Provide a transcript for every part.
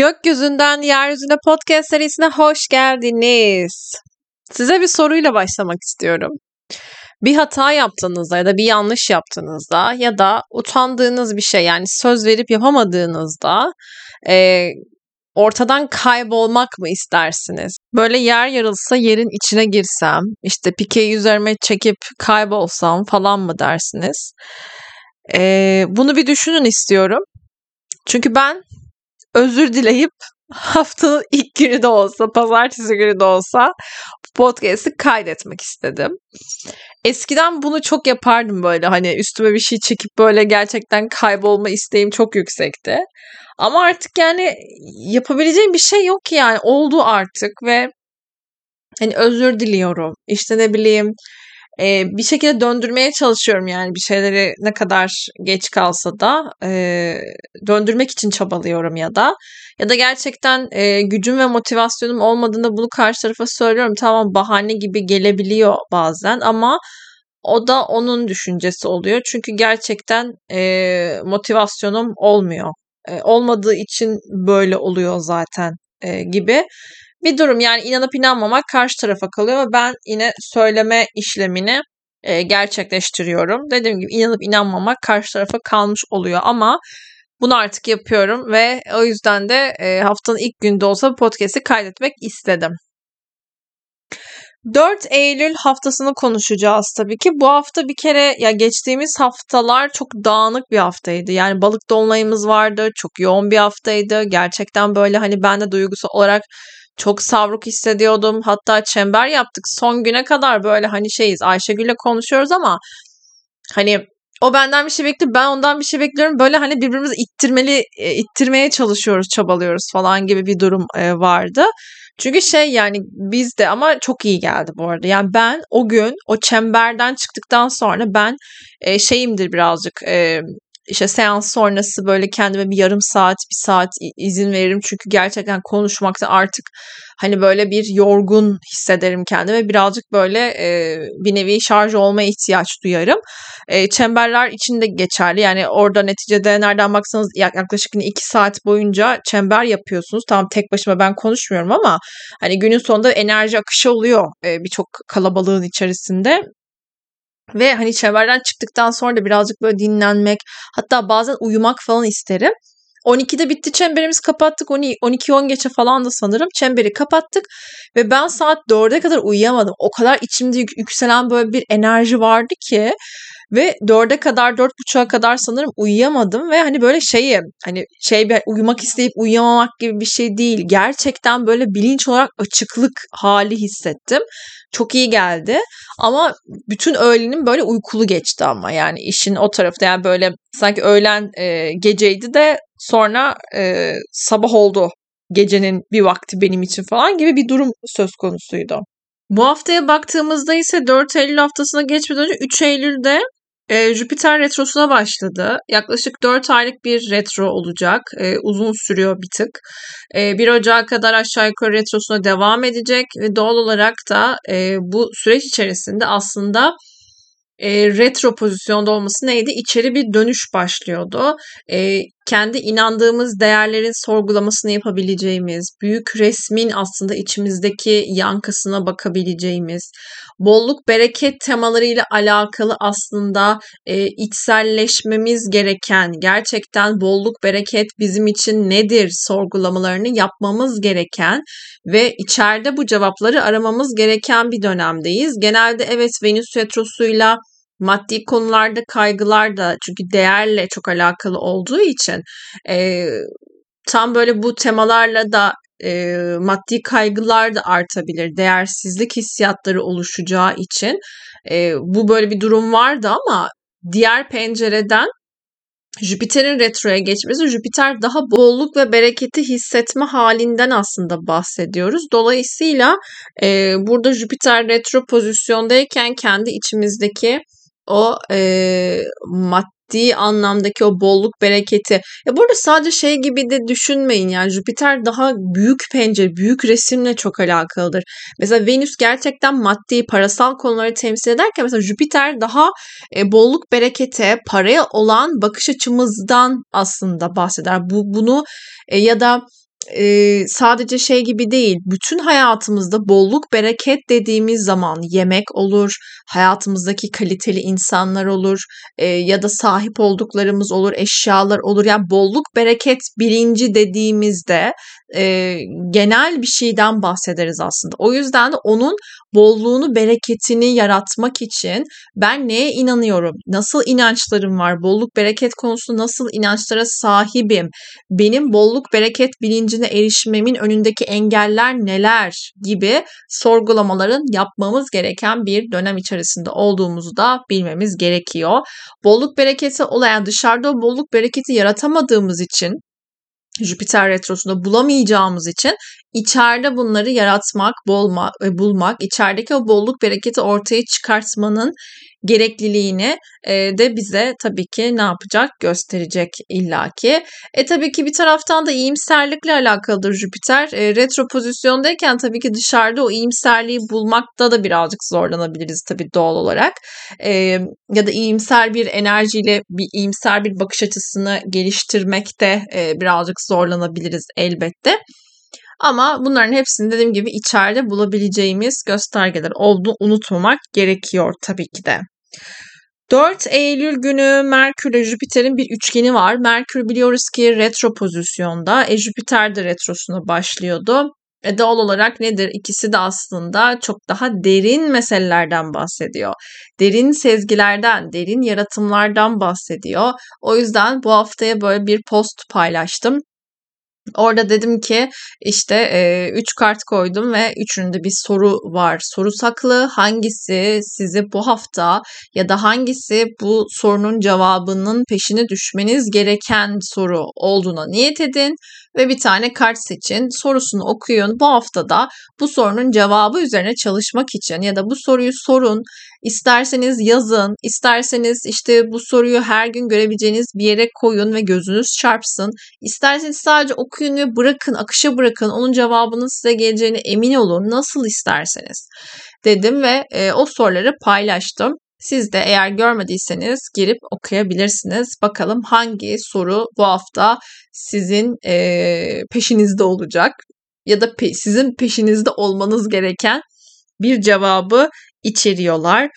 Gökyüzünden Yeryüzüne podcast serisine hoş geldiniz. Size bir soruyla başlamak istiyorum. Bir hata yaptığınızda ya da bir yanlış yaptığınızda ya da utandığınız bir şey yani söz verip yapamadığınızda e, ortadan kaybolmak mı istersiniz? Böyle yer yarılsa yerin içine girsem, işte pikeyi üzerime çekip kaybolsam falan mı dersiniz? E, bunu bir düşünün istiyorum. Çünkü ben özür dileyip haftanın ilk günü de olsa, pazartesi günü de olsa podcast'i kaydetmek istedim. Eskiden bunu çok yapardım böyle hani üstüme bir şey çekip böyle gerçekten kaybolma isteğim çok yüksekti. Ama artık yani yapabileceğim bir şey yok yani oldu artık ve hani özür diliyorum. İşte ne bileyim e, bir şekilde döndürmeye çalışıyorum yani bir şeyleri ne kadar geç kalsa da e, döndürmek için çabalıyorum ya da. Ya da gerçekten e, gücüm ve motivasyonum olmadığında bunu karşı tarafa söylüyorum. Tamam bahane gibi gelebiliyor bazen ama o da onun düşüncesi oluyor. Çünkü gerçekten e, motivasyonum olmuyor. E, olmadığı için böyle oluyor zaten e, gibi bir durum. Yani inanıp inanmamak karşı tarafa kalıyor ve ben yine söyleme işlemini e, gerçekleştiriyorum. Dediğim gibi inanıp inanmamak karşı tarafa kalmış oluyor ama bunu artık yapıyorum ve o yüzden de e, haftanın ilk günde olsa podcast'i kaydetmek istedim. 4 Eylül haftasını konuşacağız tabii ki. Bu hafta bir kere ya geçtiğimiz haftalar çok dağınık bir haftaydı. Yani balık dolunayımız vardı. Çok yoğun bir haftaydı. Gerçekten böyle hani ben de duygusal olarak çok savruk hissediyordum. Hatta çember yaptık. Son güne kadar böyle hani şeyiz. Ayşegül'le konuşuyoruz ama hani o benden bir şey bekliyor, ben ondan bir şey bekliyorum. Böyle hani birbirimizi ittirmeli, e, ittirmeye çalışıyoruz, çabalıyoruz falan gibi bir durum e, vardı. Çünkü şey yani biz de ama çok iyi geldi bu arada. Yani ben o gün o çemberden çıktıktan sonra ben e, şeyimdir birazcık e, işte seans sonrası böyle kendime bir yarım saat, bir saat izin veririm. Çünkü gerçekten konuşmakta artık hani böyle bir yorgun hissederim kendime. Birazcık böyle e, bir nevi şarj olmaya ihtiyaç duyarım. E, çemberler için de geçerli. Yani orada neticede nereden baksanız yaklaşık iki saat boyunca çember yapıyorsunuz. Tamam tek başıma ben konuşmuyorum ama hani günün sonunda enerji akışı oluyor e, birçok kalabalığın içerisinde. Ve hani çemberden çıktıktan sonra da birazcık böyle dinlenmek hatta bazen uyumak falan isterim. 12'de bitti çemberimiz kapattık. 12-10 geçe falan da sanırım çemberi kapattık. Ve ben saat 4'e kadar uyuyamadım. O kadar içimde yükselen böyle bir enerji vardı ki. Ve 4'e kadar 4.30'a kadar sanırım uyuyamadım. Ve hani böyle şeyim hani şey bir uyumak isteyip uyuyamamak gibi bir şey değil. Gerçekten böyle bilinç olarak açıklık hali hissettim. Çok iyi geldi. Ama bütün öğlenim böyle uykulu geçti ama yani işin o tarafta yani böyle sanki öğlen e, geceydi de sonra e, sabah oldu gecenin bir vakti benim için falan gibi bir durum söz konusuydu. Bu haftaya baktığımızda ise 4 Eylül haftasına geçmeden önce 3 Eylül'de e, Jüpiter retrosuna başladı. Yaklaşık 4 aylık bir retro olacak. E, uzun sürüyor bir tık. E, 1 Ocak'a kadar aşağı yukarı retrosuna devam edecek ve doğal olarak da e, bu süreç içerisinde aslında e, retro pozisyonda olması neydi? İçeri bir dönüş başlıyordu. E, kendi inandığımız değerlerin sorgulamasını yapabileceğimiz, büyük resmin aslında içimizdeki yankısına bakabileceğimiz, bolluk bereket temalarıyla alakalı aslında e, içselleşmemiz gereken, gerçekten bolluk bereket bizim için nedir sorgulamalarını yapmamız gereken ve içeride bu cevapları aramamız gereken bir dönemdeyiz. Genelde evet Venüs retrosuyla maddi konularda kaygılar da çünkü değerle çok alakalı olduğu için e, tam böyle bu temalarla da e, maddi kaygılar da artabilir. Değersizlik hissiyatları oluşacağı için e, bu böyle bir durum vardı ama diğer pencereden Jüpiter'in retroya geçmesi, Jüpiter daha bolluk ve bereketi hissetme halinden aslında bahsediyoruz. Dolayısıyla e, burada Jüpiter retro pozisyondayken kendi içimizdeki o e, maddi anlamdaki o bolluk bereketi. Ya burada sadece şey gibi de düşünmeyin yani Jüpiter daha büyük pencere, büyük resimle çok alakalıdır. Mesela Venüs gerçekten maddi, parasal konuları temsil ederken mesela Jüpiter daha e, bolluk berekete, paraya olan bakış açımızdan aslında bahseder. Bu bunu e, ya da e, sadece şey gibi değil. Bütün hayatımızda bolluk bereket dediğimiz zaman yemek olur, hayatımızdaki kaliteli insanlar olur e, ya da sahip olduklarımız olur, eşyalar olur. Yani bolluk bereket bilinci dediğimizde e, genel bir şeyden bahsederiz aslında. O yüzden de onun bolluğunu, bereketini yaratmak için ben neye inanıyorum? Nasıl inançlarım var? Bolluk bereket konusunda nasıl inançlara sahibim? Benim bolluk bereket bilincine erişmemin önündeki engeller neler gibi sorgulamaların yapmamız gereken bir dönem içerisinde olduğumuzu da bilmemiz gerekiyor. Bolluk bereketi olayan dışarıda bolluk bereketi yaratamadığımız için Jüpiter retrosunda bulamayacağımız için içeride bunları yaratmak, bolma, e, bulmak, içerideki o bolluk bereketi ortaya çıkartmanın gerekliliğini e, de bize tabii ki ne yapacak gösterecek illaki. E tabii ki bir taraftan da iyimserlikle alakalıdır Jüpiter. E, retro pozisyondayken tabii ki dışarıda o iyimserliği bulmakta da birazcık zorlanabiliriz tabii doğal olarak. E, ya da iyimser bir enerjiyle bir iyimser bir bakış açısını geliştirmekte e, birazcık zorlanabiliriz elbette. Ama bunların hepsini dediğim gibi içeride bulabileceğimiz göstergeler olduğunu unutmamak gerekiyor tabii ki de. 4 Eylül günü Merkür ile Jüpiter'in bir üçgeni var. Merkür biliyoruz ki retro pozisyonda. E Jüpiter de retrosuna başlıyordu. E doğal olarak nedir? İkisi de aslında çok daha derin meselelerden bahsediyor. Derin sezgilerden, derin yaratımlardan bahsediyor. O yüzden bu haftaya böyle bir post paylaştım. Orada dedim ki işte e, üç kart koydum ve üçünde bir soru var. Soru saklı hangisi sizi bu hafta ya da hangisi bu sorunun cevabının peşine düşmeniz gereken soru olduğuna niyet edin ve bir tane kart seçin. Sorusunu okuyun. Bu haftada bu sorunun cevabı üzerine çalışmak için ya da bu soruyu sorun. İsterseniz yazın, isterseniz işte bu soruyu her gün görebileceğiniz bir yere koyun ve gözünüz çarpsın. İsterseniz sadece okuyun ve bırakın, akışa bırakın. Onun cevabının size geleceğine emin olun. Nasıl isterseniz dedim ve e, o soruları paylaştım. Siz de eğer görmediyseniz girip okuyabilirsiniz. Bakalım hangi soru bu hafta sizin e, peşinizde olacak ya da pe- sizin peşinizde olmanız gereken bir cevabı içeriyorlar.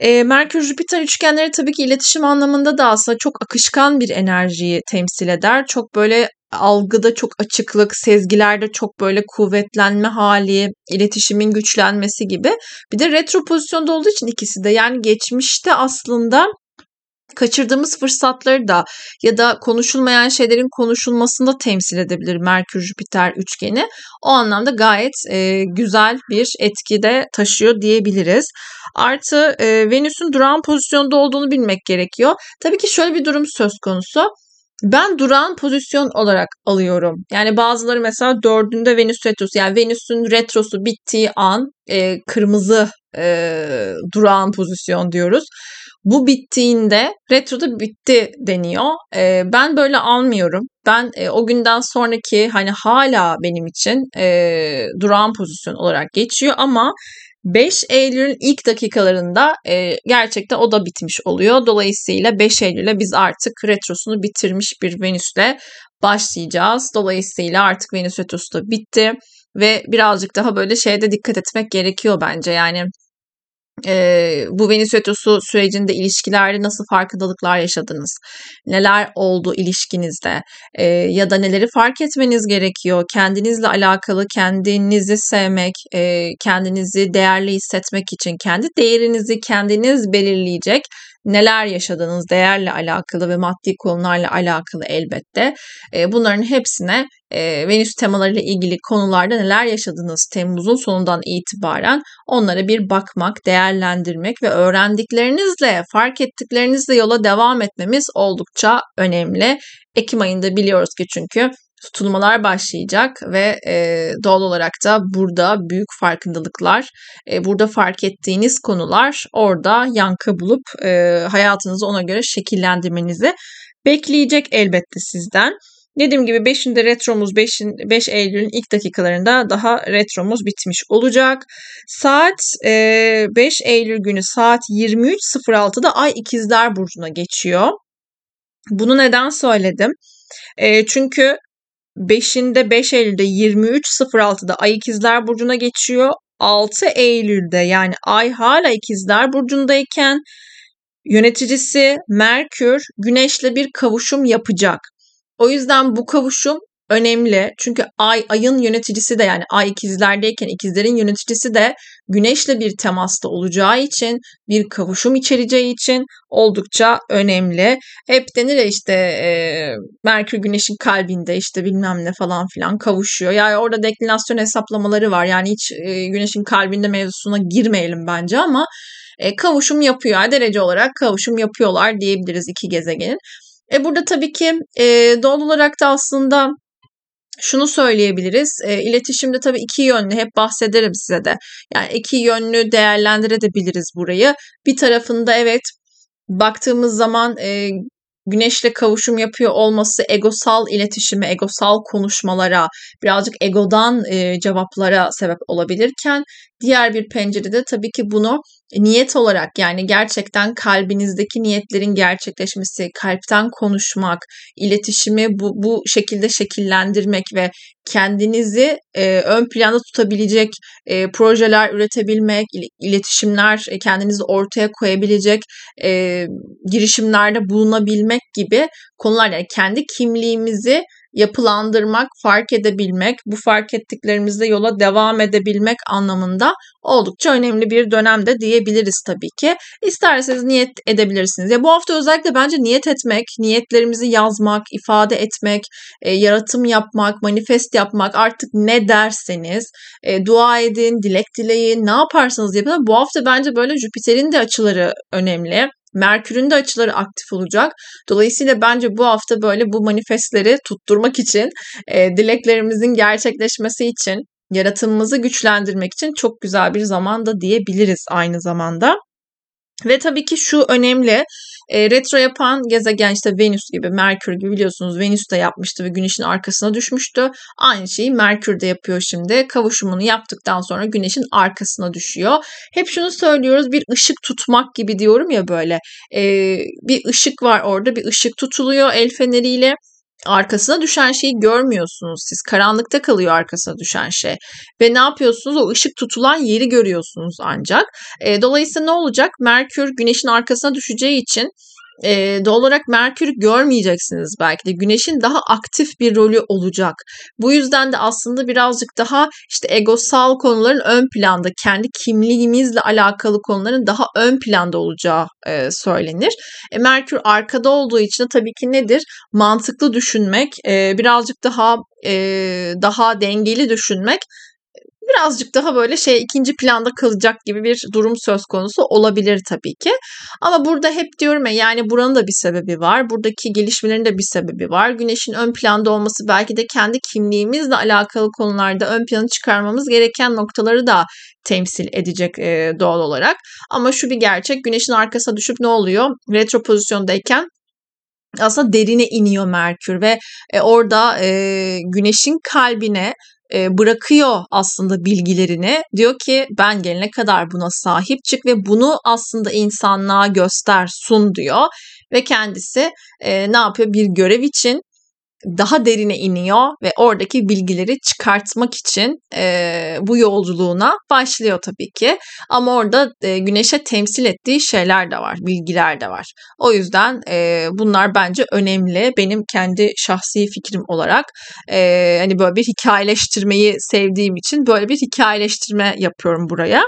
E, Merkür Jüpiter üçgenleri tabii ki iletişim anlamında da aslında çok akışkan bir enerjiyi temsil eder. Çok böyle algıda çok açıklık, sezgilerde çok böyle kuvvetlenme hali, iletişimin güçlenmesi gibi. Bir de retro pozisyonda olduğu için ikisi de yani geçmişte aslında kaçırdığımız fırsatları da ya da konuşulmayan şeylerin konuşulmasında temsil edebilir Merkür Jüpiter üçgeni. O anlamda gayet e, güzel bir etki de taşıyor diyebiliriz. Artı e, Venüs'ün durağan pozisyonda olduğunu bilmek gerekiyor. Tabii ki şöyle bir durum söz konusu. Ben durağan pozisyon olarak alıyorum. Yani bazıları mesela dördünde Venüs retrosu yani Venüs'ün retrosu bittiği an e, kırmızı e, durağan pozisyon diyoruz. Bu bittiğinde retroda bitti deniyor. E, ben böyle almıyorum. Ben e, o günden sonraki hani hala benim için e, durağan pozisyon olarak geçiyor ama 5 Eylül'ün ilk dakikalarında e, gerçekten o da bitmiş oluyor. Dolayısıyla 5 Eylül'e biz artık retrosunu bitirmiş bir Venüs'le başlayacağız. Dolayısıyla artık Venüs retrosu da bitti ve birazcık daha böyle şeyde dikkat etmek gerekiyor bence. Yani e, bu Venüs retrosu sürecinde ilişkilerde nasıl farkındalıklar yaşadınız? Neler oldu ilişkinizde? E, ya da neleri fark etmeniz gerekiyor? Kendinizle alakalı kendinizi sevmek, e, kendinizi değerli hissetmek için kendi değerinizi kendiniz belirleyecek neler yaşadığınız değerle alakalı ve maddi konularla alakalı elbette. Bunların hepsine Venüs temalarıyla ilgili konularda neler yaşadınız Temmuz'un sonundan itibaren onlara bir bakmak, değerlendirmek ve öğrendiklerinizle, fark ettiklerinizle yola devam etmemiz oldukça önemli. Ekim ayında biliyoruz ki çünkü tutulmalar başlayacak ve e, doğal olarak da burada büyük farkındalıklar, e, burada fark ettiğiniz konular orada yankı bulup e, hayatınızı ona göre şekillendirmenizi bekleyecek elbette sizden. Dediğim gibi 5'inde retromuz 5, 5 Eylül'ün ilk dakikalarında daha retromuz bitmiş olacak. Saat e, 5 Eylül günü saat 23.06'da Ay İkizler Burcu'na geçiyor. Bunu neden söyledim? E, çünkü 5'inde 5 Eylül'de 23.06'da Ay İkizler Burcu'na geçiyor. 6 Eylül'de yani Ay hala İkizler Burcu'ndayken yöneticisi Merkür Güneş'le bir kavuşum yapacak. O yüzden bu kavuşum önemli. Çünkü ay ayın yöneticisi de yani ay ikizlerdeyken ikizlerin yöneticisi de güneşle bir temasta olacağı için bir kavuşum içereceği için oldukça önemli. Hep denir ya işte e, Merkür güneşin kalbinde işte bilmem ne falan filan kavuşuyor. Yani orada deklinasyon hesaplamaları var. Yani hiç e, güneşin kalbinde mevzusuna girmeyelim bence ama e, kavuşum yapıyor. Derece olarak kavuşum yapıyorlar diyebiliriz iki gezegenin. E burada tabii ki e, doğal olarak da aslında şunu söyleyebiliriz. E, iletişimde tabii iki yönlü hep bahsederim size de. Yani iki yönlü değerlendirebiliriz burayı. Bir tarafında evet baktığımız zaman e, güneşle kavuşum yapıyor olması egosal iletişime, egosal konuşmalara, birazcık egodan e, cevaplara sebep olabilirken diğer bir pencerede tabii ki bunu niyet olarak yani gerçekten kalbinizdeki niyetlerin gerçekleşmesi, kalpten konuşmak, iletişimi bu, bu şekilde şekillendirmek ve kendinizi e, ön planda tutabilecek e, projeler üretebilmek, iletişimler e, kendinizi ortaya koyabilecek e, girişimlerde bulunabilmek gibi konular yani kendi kimliğimizi yapılandırmak, fark edebilmek, bu fark ettiklerimizde yola devam edebilmek anlamında oldukça önemli bir dönemde diyebiliriz tabii ki. İsterseniz niyet edebilirsiniz. Ya bu hafta özellikle bence niyet etmek, niyetlerimizi yazmak, ifade etmek, e, yaratım yapmak, manifest yapmak artık ne derseniz e, dua edin, dilek dileyin, ne yaparsanız yapın. Bu hafta bence böyle Jüpiter'in de açıları önemli. Merkür'ün de açıları aktif olacak. Dolayısıyla bence bu hafta böyle bu manifestleri tutturmak için, e, dileklerimizin gerçekleşmesi için, yaratımımızı güçlendirmek için çok güzel bir zamanda diyebiliriz aynı zamanda. Ve tabii ki şu önemli. E, retro yapan gezegen işte Venüs gibi, Merkür gibi biliyorsunuz Venüs de yapmıştı ve Güneş'in arkasına düşmüştü. Aynı şeyi Merkür de yapıyor şimdi. Kavuşumunu yaptıktan sonra Güneş'in arkasına düşüyor. Hep şunu söylüyoruz bir ışık tutmak gibi diyorum ya böyle. E, bir ışık var orada bir ışık tutuluyor el feneriyle arkasına düşen şeyi görmüyorsunuz siz. Karanlıkta kalıyor arkasına düşen şey. Ve ne yapıyorsunuz? O ışık tutulan yeri görüyorsunuz ancak. E, dolayısıyla ne olacak? Merkür güneşin arkasına düşeceği için e, doğal olarak Merkür'ü görmeyeceksiniz belki de. Güneşin daha aktif bir rolü olacak. Bu yüzden de aslında birazcık daha işte egosal konuların ön planda, kendi kimliğimizle alakalı konuların daha ön planda olacağı e, söylenir. E, Merkür arkada olduğu için de tabii ki nedir? Mantıklı düşünmek, e, birazcık daha e, daha dengeli düşünmek birazcık daha böyle şey ikinci planda kalacak gibi bir durum söz konusu olabilir tabii ki. Ama burada hep diyorum ya yani buranın da bir sebebi var. Buradaki gelişmelerin de bir sebebi var. Güneşin ön planda olması belki de kendi kimliğimizle alakalı konularda ön planı çıkarmamız gereken noktaları da temsil edecek e, doğal olarak. Ama şu bir gerçek güneşin arkasına düşüp ne oluyor? Retro pozisyondayken aslında derine iniyor Merkür ve e, orada e, güneşin kalbine bırakıyor aslında bilgilerini. Diyor ki ben gelene kadar buna sahip çık ve bunu aslında insanlığa göster, sun diyor. Ve kendisi e, ne yapıyor? Bir görev için daha derine iniyor ve oradaki bilgileri çıkartmak için e, bu yolculuğuna başlıyor tabii ki. Ama orada e, güneşe temsil ettiği şeyler de var, bilgiler de var. O yüzden e, bunlar bence önemli. Benim kendi şahsi fikrim olarak e, hani böyle bir hikayeleştirmeyi sevdiğim için böyle bir hikayeleştirme yapıyorum buraya.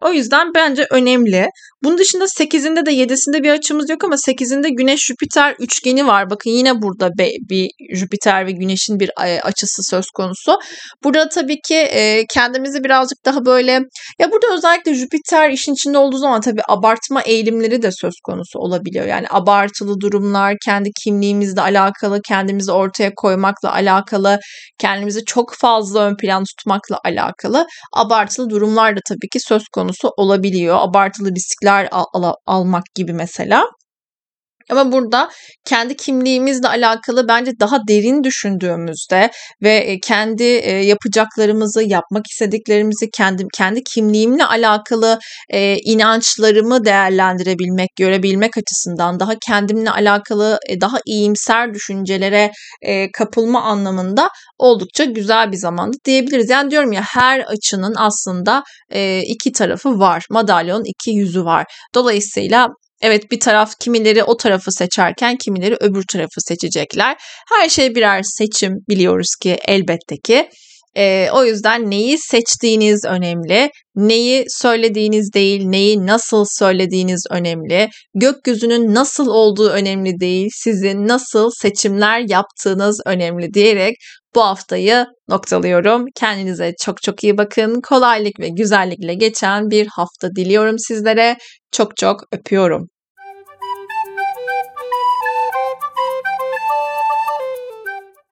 O yüzden bence önemli. Bunun dışında 8'inde de 7'sinde bir açımız yok ama 8'inde Güneş Jüpiter üçgeni var. Bakın yine burada bir Jüpiter ve Güneş'in bir e, açısı söz konusu. Burada tabii ki e, kendimizi birazcık daha böyle ya burada özellikle Jüpiter işin içinde olduğu zaman tabii abartma eğilimleri de söz konusu olabiliyor. Yani abartılı durumlar, kendi kimliğimizle alakalı, kendimizi ortaya koymakla alakalı, kendimizi çok fazla ön plan tutmakla alakalı abartılı durumlar da tabii ki söz konusu olabiliyor. Abartılı riskler al- al- almak gibi mesela. Ama burada kendi kimliğimizle alakalı bence daha derin düşündüğümüzde ve e, kendi e, yapacaklarımızı, yapmak istediklerimizi, kendi kendi kimliğimle alakalı e, inançlarımı değerlendirebilmek, görebilmek açısından daha kendimle alakalı daha iyimser düşüncelere kapılma anlamında oldukça güzel bir zamandı diyebiliriz. Yani diyorum ya her açının aslında iki tarafı var. Madalyonun iki yüzü var. Dolayısıyla Evet bir taraf kimileri o tarafı seçerken kimileri öbür tarafı seçecekler. Her şey birer seçim biliyoruz ki elbette ki. E, o yüzden neyi seçtiğiniz önemli, neyi söylediğiniz değil, neyi nasıl söylediğiniz önemli, gökyüzünün nasıl olduğu önemli değil, sizin nasıl seçimler yaptığınız önemli diyerek bu haftayı noktalıyorum. Kendinize çok çok iyi bakın. Kolaylık ve güzellikle geçen bir hafta diliyorum sizlere. Çok çok öpüyorum.